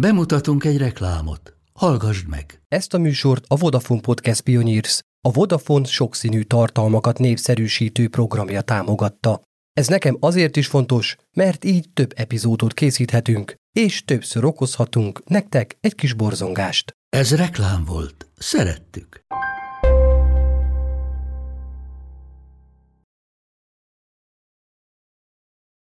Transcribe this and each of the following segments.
Bemutatunk egy reklámot. Hallgassd meg! Ezt a műsort a Vodafone Podcast Pioneers, a Vodafone sokszínű tartalmakat népszerűsítő programja támogatta. Ez nekem azért is fontos, mert így több epizódot készíthetünk, és többször okozhatunk nektek egy kis borzongást. Ez reklám volt. Szerettük.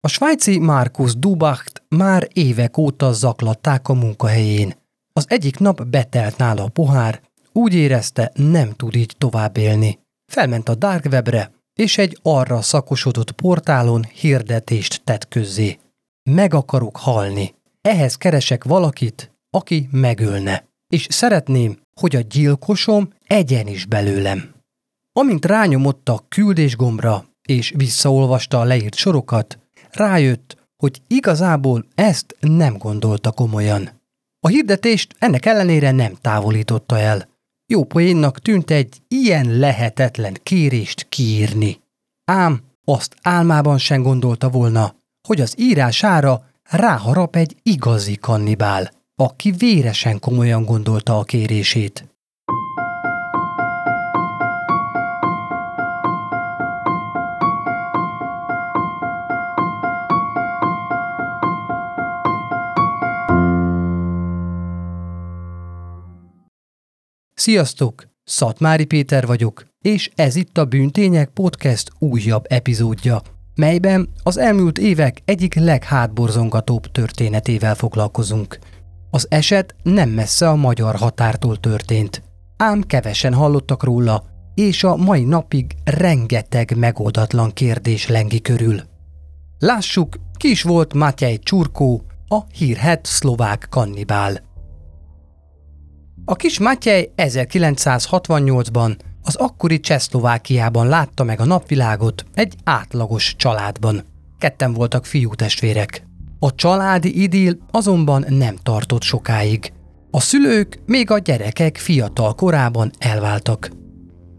A svájci Markus Dubacht már évek óta zaklatták a munkahelyén. Az egyik nap betelt nála a pohár, úgy érezte, nem tud így tovább élni. Felment a dark webre, és egy arra szakosodott portálon hirdetést tett közzé. Meg akarok halni. Ehhez keresek valakit, aki megölne. És szeretném, hogy a gyilkosom egyen is belőlem. Amint rányomott a küldésgombra, és visszaolvasta a leírt sorokat, rájött, hogy igazából ezt nem gondolta komolyan. A hirdetést ennek ellenére nem távolította el. Jó poénnak tűnt egy ilyen lehetetlen kérést kiírni. Ám azt álmában sem gondolta volna, hogy az írására ráharap egy igazi kannibál, aki véresen komolyan gondolta a kérését. Sziasztok! Szatmári Péter vagyok, és ez itt a Bűntények Podcast újabb epizódja, melyben az elmúlt évek egyik leghátborzongatóbb történetével foglalkozunk. Az eset nem messze a magyar határtól történt, ám kevesen hallottak róla, és a mai napig rengeteg megoldatlan kérdés lengi körül. Lássuk, ki is volt Matyej Csurkó, a hírhet szlovák kannibál. A kis Matyej 1968-ban az akkori Csehszlovákiában látta meg a napvilágot egy átlagos családban. Ketten voltak fiútestvérek. A családi idill azonban nem tartott sokáig. A szülők még a gyerekek fiatal korában elváltak.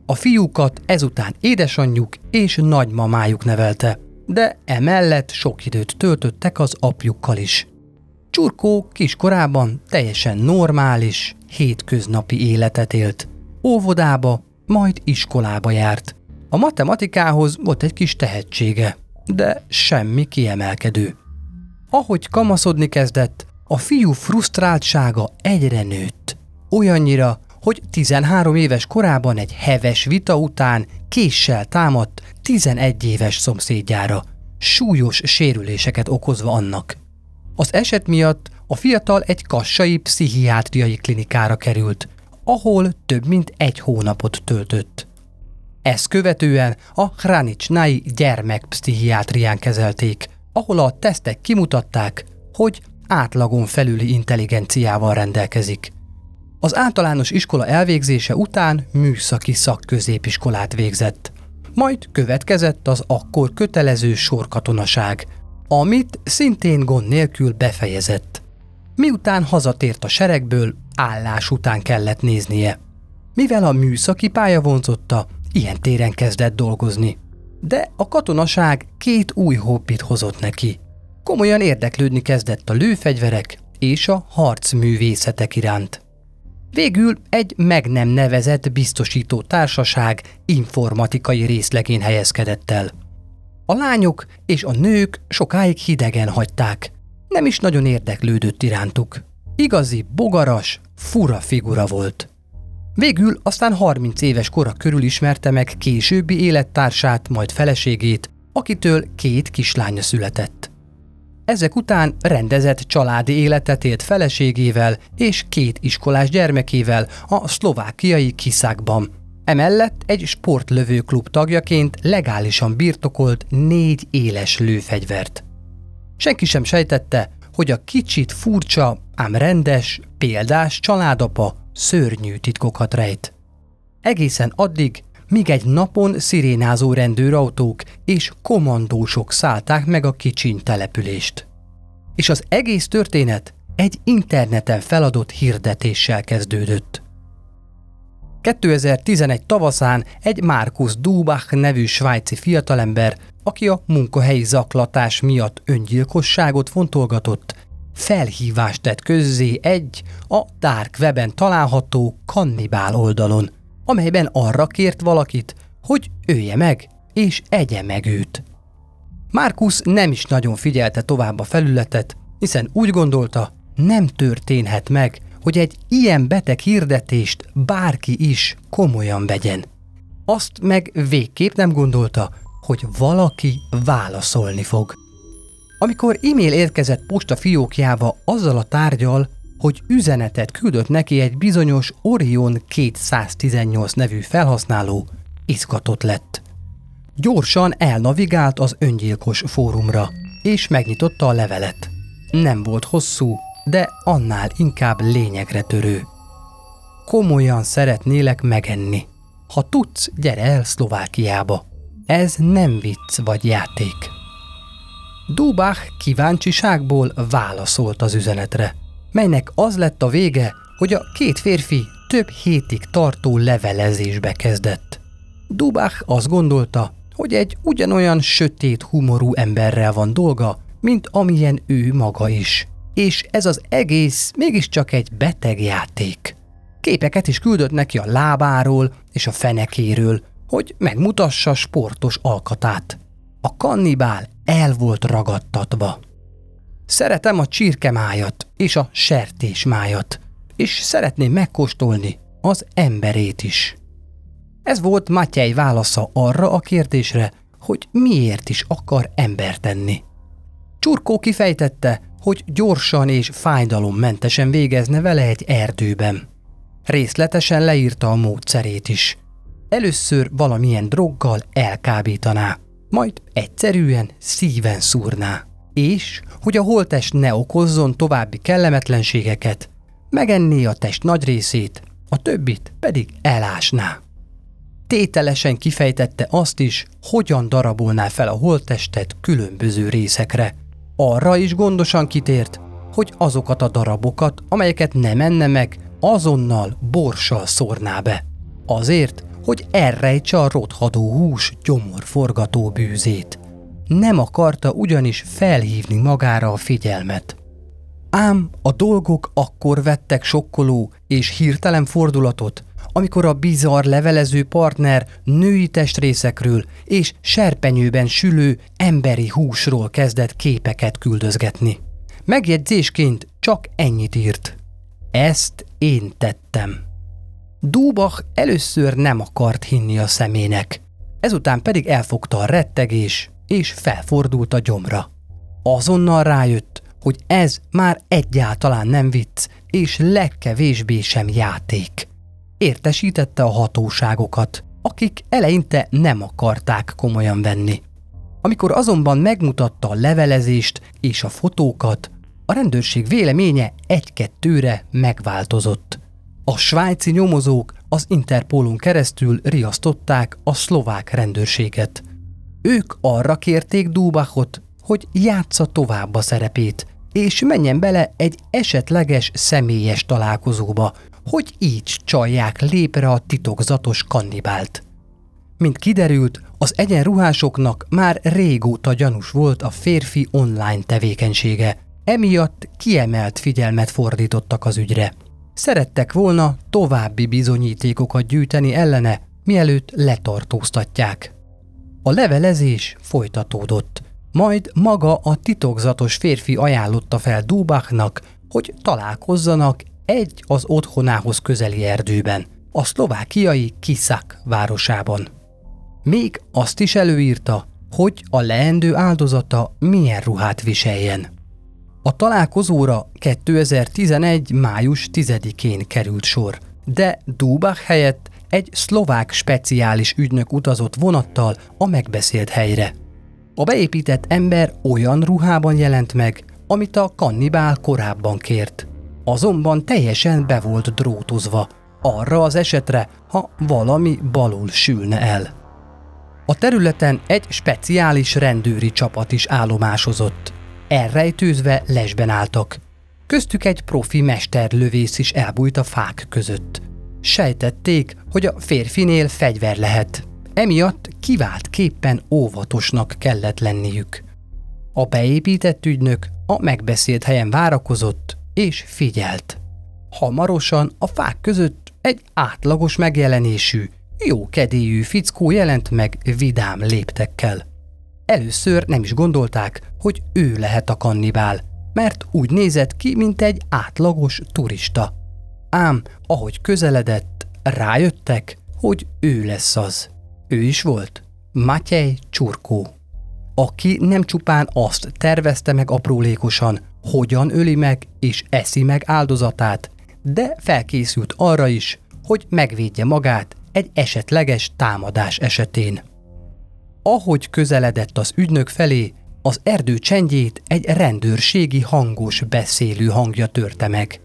A fiúkat ezután édesanyjuk és nagymamájuk nevelte, de emellett sok időt töltöttek az apjukkal is. Csurkó kiskorában teljesen normális, hétköznapi életet élt. Óvodába, majd iskolába járt. A matematikához volt egy kis tehetsége, de semmi kiemelkedő. Ahogy kamaszodni kezdett, a fiú frusztráltsága egyre nőtt. Olyannyira, hogy 13 éves korában egy heves vita után késsel támadt 11 éves szomszédjára, súlyos sérüléseket okozva annak. Az eset miatt a fiatal egy kassai pszichiátriai klinikára került, ahol több mint egy hónapot töltött. Ezt követően a Hranicsnai gyermekpszichiátrián kezelték, ahol a tesztek kimutatták, hogy átlagon felüli intelligenciával rendelkezik. Az általános iskola elvégzése után műszaki szakközépiskolát végzett. Majd következett az akkor kötelező sorkatonaság, amit szintén gond nélkül befejezett. Miután hazatért a seregből, állás után kellett néznie. Mivel a műszaki pálya vonzotta, ilyen téren kezdett dolgozni. De a katonaság két új hobbit hozott neki. Komolyan érdeklődni kezdett a lőfegyverek és a harcművészetek iránt. Végül egy meg nem nevezett biztosító társaság informatikai részlegén helyezkedett el. A lányok és a nők sokáig hidegen hagyták. Nem is nagyon érdeklődött irántuk. Igazi, bogaras, fura figura volt. Végül aztán 30 éves kora körül ismerte meg későbbi élettársát, majd feleségét, akitől két kislánya született. Ezek után rendezett családi életet élt feleségével és két iskolás gyermekével a szlovákiai Kiszákban, Emellett egy sportlövőklub tagjaként legálisan birtokolt négy éles lőfegyvert. Senki sem sejtette, hogy a kicsit furcsa, ám rendes, példás családapa szörnyű titkokat rejt. Egészen addig, míg egy napon szirénázó rendőrautók és komandósok szállták meg a kicsiny települést. És az egész történet egy interneten feladott hirdetéssel kezdődött. 2011 tavaszán egy Markus Dubach nevű svájci fiatalember, aki a munkahelyi zaklatás miatt öngyilkosságot fontolgatott, felhívást tett közzé egy a Dark Weben található kannibál oldalon, amelyben arra kért valakit, hogy ője meg és egye meg őt. Markus nem is nagyon figyelte tovább a felületet, hiszen úgy gondolta, nem történhet meg, hogy egy ilyen beteg hirdetést bárki is komolyan vegyen. Azt meg végképp nem gondolta, hogy valaki válaszolni fog. Amikor e-mail érkezett posta fiókjába azzal a tárgyal, hogy üzenetet küldött neki egy bizonyos Orion 218 nevű felhasználó, izgatott lett. Gyorsan elnavigált az öngyilkos fórumra, és megnyitotta a levelet. Nem volt hosszú, de annál inkább lényegre törő. Komolyan szeretnélek megenni. Ha tudsz, gyere el Szlovákiába. Ez nem vicc vagy játék. Dubach kíváncsiságból válaszolt az üzenetre, melynek az lett a vége, hogy a két férfi több hétig tartó levelezésbe kezdett. Dubach azt gondolta, hogy egy ugyanolyan sötét humorú emberrel van dolga, mint amilyen ő maga is. És ez az egész mégiscsak egy beteg játék. Képeket is küldött neki a lábáról és a fenekéről, hogy megmutassa sportos alkatát. A kannibál el volt ragadtatva. Szeretem a csirkemájat és a sertésmájat, és szeretném megkóstolni az emberét is. Ez volt Matyej válasza arra a kérdésre, hogy miért is akar embert tenni. Csurkó kifejtette, hogy gyorsan és fájdalommentesen végezne vele egy erdőben. Részletesen leírta a módszerét is. Először valamilyen droggal elkábítaná, majd egyszerűen szíven szúrná. És, hogy a holtest ne okozzon további kellemetlenségeket, megenné a test nagy részét, a többit pedig elásná. Tételesen kifejtette azt is, hogyan darabolná fel a holttestet különböző részekre. Arra is gondosan kitért, hogy azokat a darabokat, amelyeket nem enne meg, azonnal borssal szórná be. Azért, hogy elrejtse a rothadó hús gyomorforgató bűzét. Nem akarta ugyanis felhívni magára a figyelmet. Ám a dolgok akkor vettek sokkoló és hirtelen fordulatot, amikor a bizarr levelező partner női testrészekről és serpenyőben sülő emberi húsról kezdett képeket küldözgetni. Megjegyzésként csak ennyit írt. Ezt én tettem. Dúbach először nem akart hinni a szemének, ezután pedig elfogta a rettegés, és felfordult a gyomra. Azonnal rájött, hogy ez már egyáltalán nem vicc, és legkevésbé sem játék. Értesítette a hatóságokat, akik eleinte nem akarták komolyan venni. Amikor azonban megmutatta a levelezést és a fotókat, a rendőrség véleménye egy-kettőre megváltozott. A svájci nyomozók az Interpolon keresztül riasztották a szlovák rendőrséget. Ők arra kérték Dúbachot, hogy játsza tovább a szerepét, és menjen bele egy esetleges személyes találkozóba, hogy így csalják lépre a titokzatos kannibált. Mint kiderült, az egyenruhásoknak már régóta gyanús volt a férfi online tevékenysége, emiatt kiemelt figyelmet fordítottak az ügyre. Szerettek volna további bizonyítékokat gyűjteni ellene, mielőtt letartóztatják. A levelezés folytatódott, majd maga a titokzatos férfi ajánlotta fel Dubachnak, hogy találkozzanak egy az otthonához közeli erdőben, a szlovákiai Kiszak városában. Még azt is előírta, hogy a leendő áldozata milyen ruhát viseljen. A találkozóra 2011. május 10-én került sor, de Dubach helyett egy szlovák speciális ügynök utazott vonattal a megbeszélt helyre. A beépített ember olyan ruhában jelent meg, amit a kannibál korábban kért. Azonban teljesen be volt drótozva, arra az esetre, ha valami balul sülne el. A területen egy speciális rendőri csapat is állomásozott – elrejtőzve lesben álltak. Köztük egy profi mesterlövész is elbújt a fák között. Sejtették, hogy a férfinél fegyver lehet. Emiatt kivált képpen óvatosnak kellett lenniük. A beépített ügynök a megbeszélt helyen várakozott és figyelt. Hamarosan a fák között egy átlagos megjelenésű, jó kedélyű fickó jelent meg vidám léptekkel. Először nem is gondolták, hogy ő lehet a kannibál, mert úgy nézett ki, mint egy átlagos turista. Ám, ahogy közeledett, rájöttek, hogy ő lesz az. Ő is volt. Matyej Csurkó aki nem csupán azt tervezte meg aprólékosan, hogyan öli meg és eszi meg áldozatát, de felkészült arra is, hogy megvédje magát egy esetleges támadás esetén. Ahogy közeledett az ügynök felé, az erdő csendjét egy rendőrségi hangos beszélő hangja törte meg.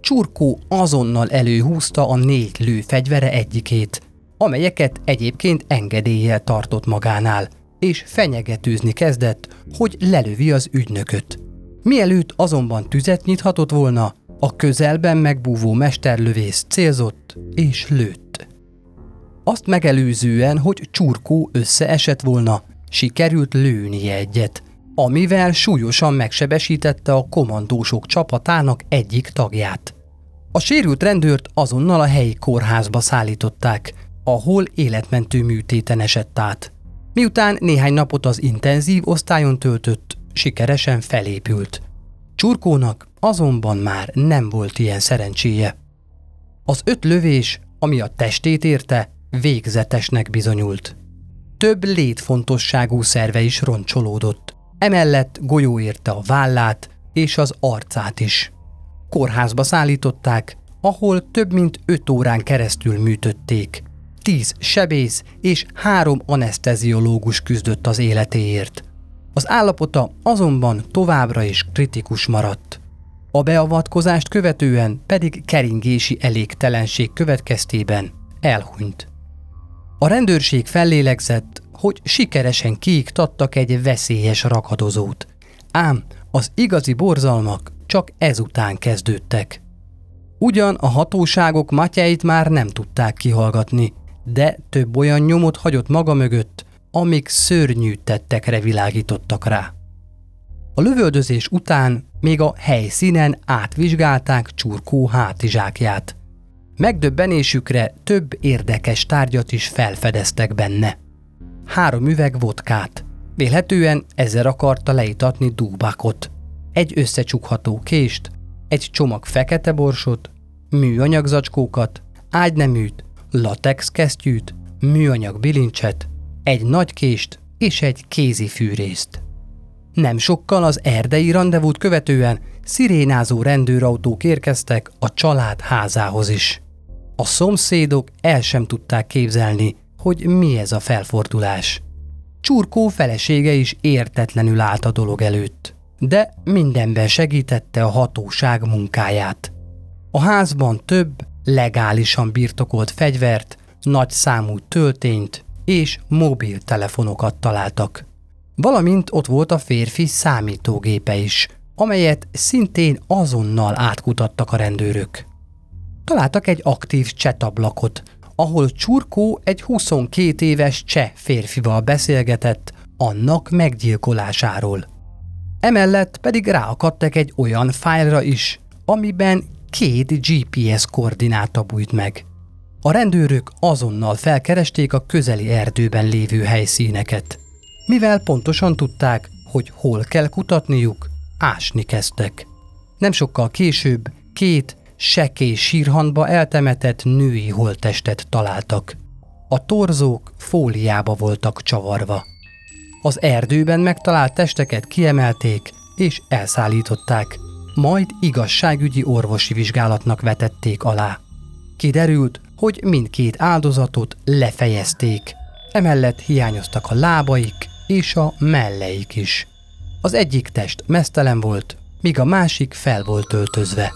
Csurkó azonnal előhúzta a négy lőfegyvere egyikét, amelyeket egyébként engedéllyel tartott magánál, és fenyegetőzni kezdett, hogy lelövi az ügynököt. Mielőtt azonban tüzet nyithatott volna, a közelben megbúvó mesterlövész célzott és lőtt. Azt megelőzően, hogy csurkó összeesett volna, sikerült lőni egyet, amivel súlyosan megsebesítette a komandósok csapatának egyik tagját. A sérült rendőrt azonnal a helyi kórházba szállították, ahol életmentő műtéten esett át. Miután néhány napot az intenzív osztályon töltött, sikeresen felépült. Csurkónak azonban már nem volt ilyen szerencséje. Az öt lövés, ami a testét érte, végzetesnek bizonyult. Több létfontosságú szerve is roncsolódott. Emellett golyó érte a vállát és az arcát is. Kórházba szállították, ahol több mint öt órán keresztül műtötték – tíz sebész és három anesteziológus küzdött az életéért. Az állapota azonban továbbra is kritikus maradt. A beavatkozást követően pedig keringési elégtelenség következtében elhunyt. A rendőrség fellélegzett, hogy sikeresen kiiktattak egy veszélyes rakadozót. Ám az igazi borzalmak csak ezután kezdődtek. Ugyan a hatóságok Matyeit már nem tudták kihallgatni, de több olyan nyomot hagyott maga mögött, amik szörnyű tettekre világítottak rá. A lövöldözés után még a helyszínen átvizsgálták Csurkó hátizsákját. Megdöbbenésükre több érdekes tárgyat is felfedeztek benne. Három üveg vodkát, vélhetően ezzel akarta leítatni dúbákot, egy összecsukható kést, egy csomag fekete borsot, műanyag zacskókat, ágyneműt, latex kesztyűt, műanyag bilincset, egy nagy kést és egy kézi fűrészt. Nem sokkal az erdei rendezvút követően szirénázó rendőrautók érkeztek a család házához is. A szomszédok el sem tudták képzelni, hogy mi ez a felfordulás. Csurkó felesége is értetlenül állt a dolog előtt, de mindenben segítette a hatóság munkáját. A házban több, legálisan birtokolt fegyvert, nagy számú töltényt és mobiltelefonokat találtak. Valamint ott volt a férfi számítógépe is, amelyet szintén azonnal átkutattak a rendőrök. Találtak egy aktív csetablakot, ahol Csurkó egy 22 éves cseh férfival beszélgetett annak meggyilkolásáról. Emellett pedig ráakadtak egy olyan fájlra is, amiben két GPS koordináta bújt meg. A rendőrök azonnal felkeresték a közeli erdőben lévő helyszíneket. Mivel pontosan tudták, hogy hol kell kutatniuk, ásni kezdtek. Nem sokkal később két sekély sírhanba eltemetett női holttestet találtak. A torzók fóliába voltak csavarva. Az erdőben megtalált testeket kiemelték és elszállították, majd igazságügyi orvosi vizsgálatnak vetették alá. Kiderült, hogy mindkét áldozatot lefejezték, emellett hiányoztak a lábaik és a melleik is. Az egyik test mesztelen volt, míg a másik fel volt öltözve.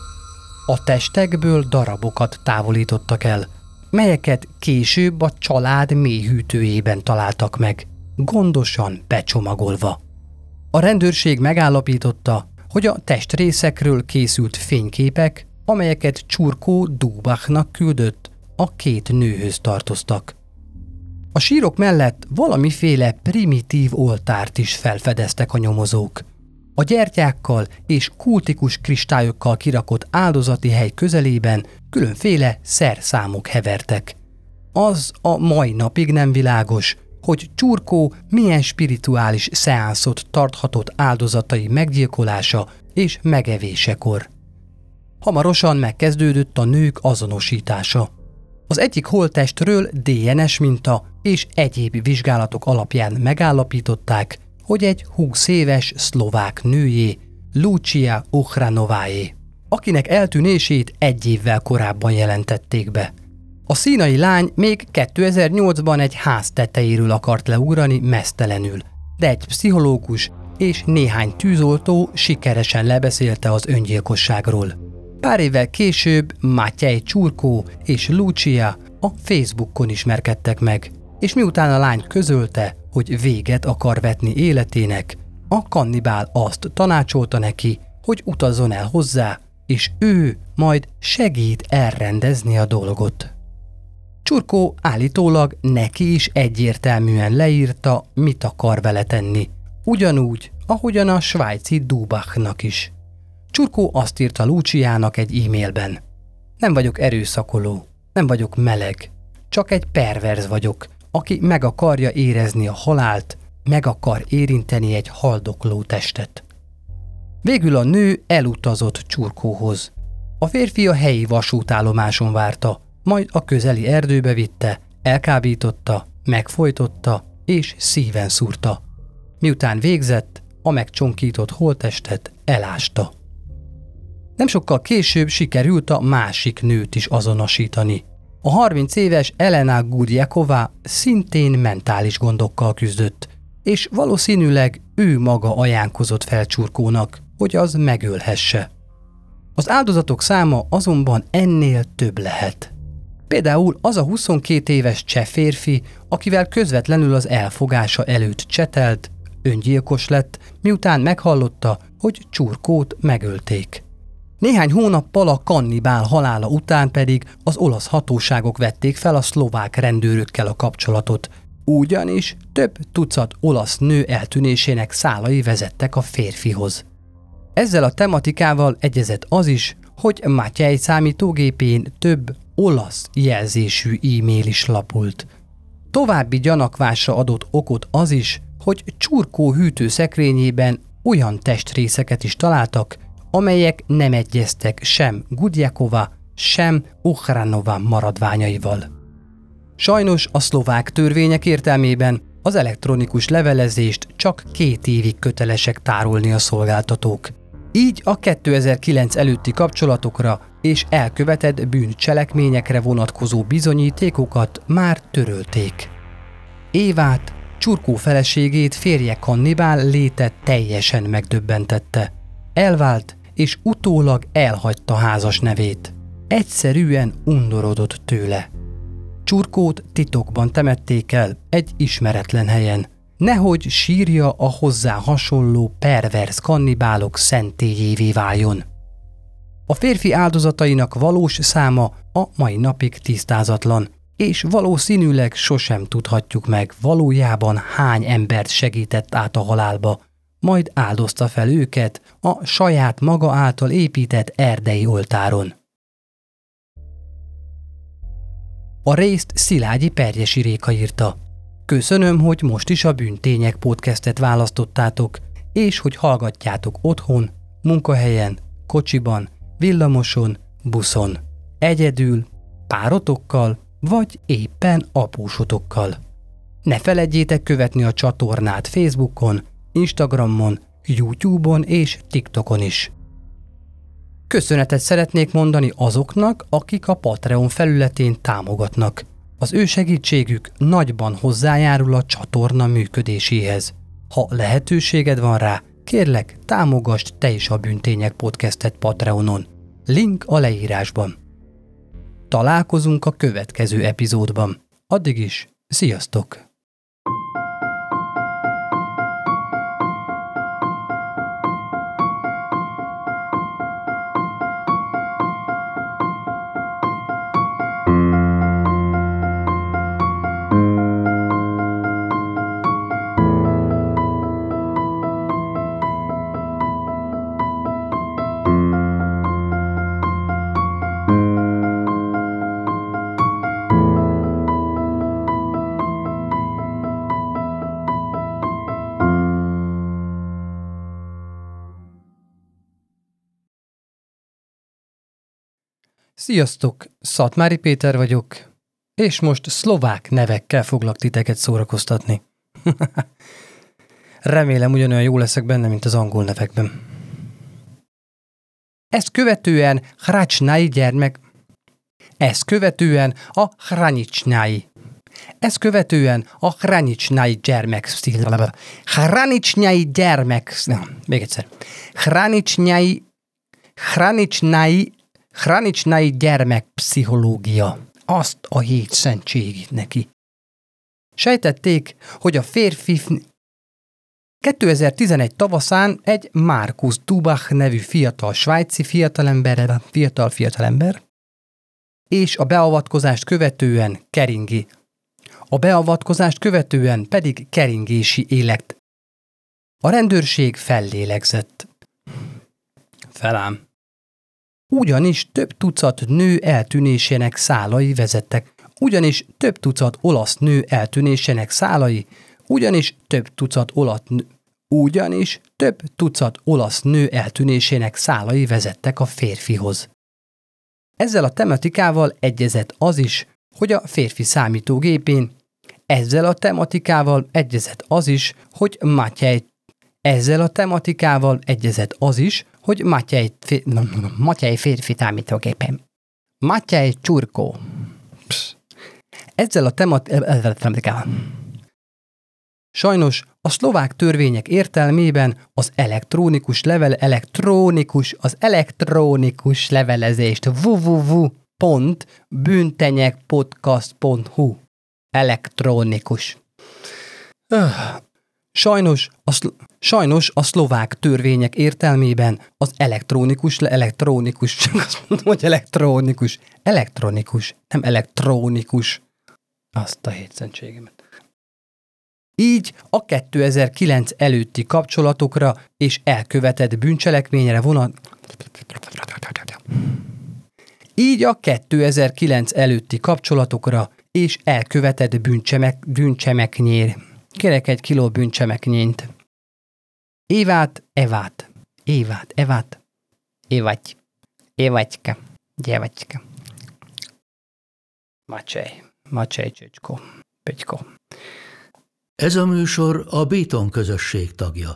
A testekből darabokat távolítottak el, melyeket később a család mélyhűtőjében találtak meg, gondosan becsomagolva. A rendőrség megállapította, hogy a testrészekről készült fényképek, amelyeket Csurkó Dubachnak küldött, a két nőhöz tartoztak. A sírok mellett valamiféle primitív oltárt is felfedeztek a nyomozók. A gyertyákkal és kultikus kristályokkal kirakott áldozati hely közelében különféle szerszámok hevertek. Az a mai napig nem világos, hogy Csurkó milyen spirituális szeánszot tarthatott áldozatai meggyilkolása és megevésekor. Hamarosan megkezdődött a nők azonosítása. Az egyik holttestről DNS minta és egyéb vizsgálatok alapján megállapították, hogy egy 20 éves szlovák nőjé, Lucia Ochranováé, akinek eltűnését egy évvel korábban jelentették be. A színai lány még 2008-ban egy ház tetejéről akart leugrani mesztelenül, de egy pszichológus és néhány tűzoltó sikeresen lebeszélte az öngyilkosságról. Pár évvel később Mátyej Csurkó és Lucia a Facebookon ismerkedtek meg, és miután a lány közölte, hogy véget akar vetni életének, a kannibál azt tanácsolta neki, hogy utazzon el hozzá, és ő majd segít elrendezni a dolgot. Csurkó állítólag neki is egyértelműen leírta, mit akar vele tenni, ugyanúgy, ahogyan a svájci Dubachnak is. Csurkó azt írta Luciának egy e-mailben. Nem vagyok erőszakoló, nem vagyok meleg, csak egy perverz vagyok, aki meg akarja érezni a halált, meg akar érinteni egy haldokló testet. Végül a nő elutazott Csurkóhoz. A férfi a helyi vasútállomáson várta, majd a közeli erdőbe vitte, elkábította, megfojtotta és szíven szúrta. Miután végzett, a megcsonkított holtestet elásta. Nem sokkal később sikerült a másik nőt is azonosítani. A 30 éves Elena Gudjakova szintén mentális gondokkal küzdött, és valószínűleg ő maga ajánkozott fel Csurkónak, hogy az megölhesse. Az áldozatok száma azonban ennél több lehet. Például az a 22 éves cseh férfi, akivel közvetlenül az elfogása előtt csetelt, öngyilkos lett, miután meghallotta, hogy Csurkót megölték. Néhány hónappal a kannibál halála után pedig az olasz hatóságok vették fel a szlovák rendőrökkel a kapcsolatot, ugyanis több tucat olasz nő eltűnésének szálai vezettek a férfihoz. Ezzel a tematikával egyezett az is, hogy Matyej számítógépén több olasz jelzésű e-mail is lapult. További gyanakvásra adott okot az is, hogy csurkó hűtőszekrényében olyan testrészeket is találtak, amelyek nem egyeztek sem Gudjakova, sem Ukhranova maradványaival. Sajnos a szlovák törvények értelmében az elektronikus levelezést csak két évig kötelesek tárolni a szolgáltatók. Így a 2009 előtti kapcsolatokra és elkövetett bűncselekményekre vonatkozó bizonyítékokat már törölték. Évát, csurkó feleségét férje kannibál léte teljesen megdöbbentette. Elvált és utólag elhagyta házas nevét. Egyszerűen undorodott tőle. Csurkót titokban temették el egy ismeretlen helyen, nehogy sírja a hozzá hasonló pervers kannibálok szentélyévé váljon. A férfi áldozatainak valós száma a mai napig tisztázatlan, és valószínűleg sosem tudhatjuk meg valójában hány embert segített át a halálba, majd áldozta fel őket a saját maga által épített erdei oltáron. A részt Szilágyi Perjesi Réka írta. Köszönöm, hogy most is a Bűntények podcastet választottátok, és hogy hallgatjátok otthon, munkahelyen, kocsiban, villamoson, buszon, egyedül, párotokkal, vagy éppen apósotokkal. Ne feledjétek követni a csatornát Facebookon, Instagramon, YouTube-on és TikTokon is. Köszönetet szeretnék mondani azoknak, akik a Patreon felületén támogatnak. Az ő segítségük nagyban hozzájárul a csatorna működéséhez. Ha lehetőséged van rá, kérlek, támogasd te is a Bűntények podcastet Patreonon. Link a leírásban. Találkozunk a következő epizódban. Addig is, sziasztok! Sziasztok, Szatmári Péter vagyok, és most szlovák nevekkel foglak titeket szórakoztatni. Remélem ugyanolyan jó leszek benne, mint az angol nevekben. Ezt követően Hracsnai gyermek... Ezt követően a Hranicsnai. Ezt követően a Hranicsnai gyermek... Hranicsnai gyermek... Még egyszer. Hranicsnai... Hranicsnai... Hranicsnai gyermekpszichológia. Azt a hét szentségét neki. Sejtették, hogy a férfi 2011 tavaszán egy Markus Dubach nevű fiatal svájci fiatalember, fiatal fiatalember, és a beavatkozást követően keringi. A beavatkozást követően pedig keringési élet. A rendőrség fellélegzett. Felám. Ugyanis több tucat nő eltűnésének szálai vezettek. Ugyanis több tucat olasz nő eltűnésének szálai ugyanis több tucat olasz nő, ugyanis több tucat olasz nő eltűnésének szálai vezettek a férfihoz. Ezzel a tematikával egyezett az is, hogy a férfi számítógépén, ezzel a tematikával egyezett az is, hogy Matyej ezzel a tematikával egyezett az is, hogy Matyej, Matyej férfi számítógépen. Matyej Csurkó. Ezzel a tematikával Sajnos a szlovák törvények értelmében az elektronikus level, elektronikus, az elektronikus levelezést www.büntenyekpodcast.hu Elektronikus. Sajnos a, szl- sajnos a szlovák törvények értelmében az elektronikus, le elektronikus, csak azt mondom, hogy elektronikus, elektronikus, nem elektronikus. Azt a hétszentségemet. Így a 2009 előtti kapcsolatokra és elkövetett bűncselekményre vonat... Így a 2009 előtti kapcsolatokra és elkövetett bűncsemek, bűncsemeknyér. Kérek egy kiló bűncsemeknyént. Évát, Evát. Évát, Evát. Évaty. Évatyka. Gyevatyka. Macsej. Macsej csöcskó. Pegyko. Ez a műsor a Béton közösség tagja.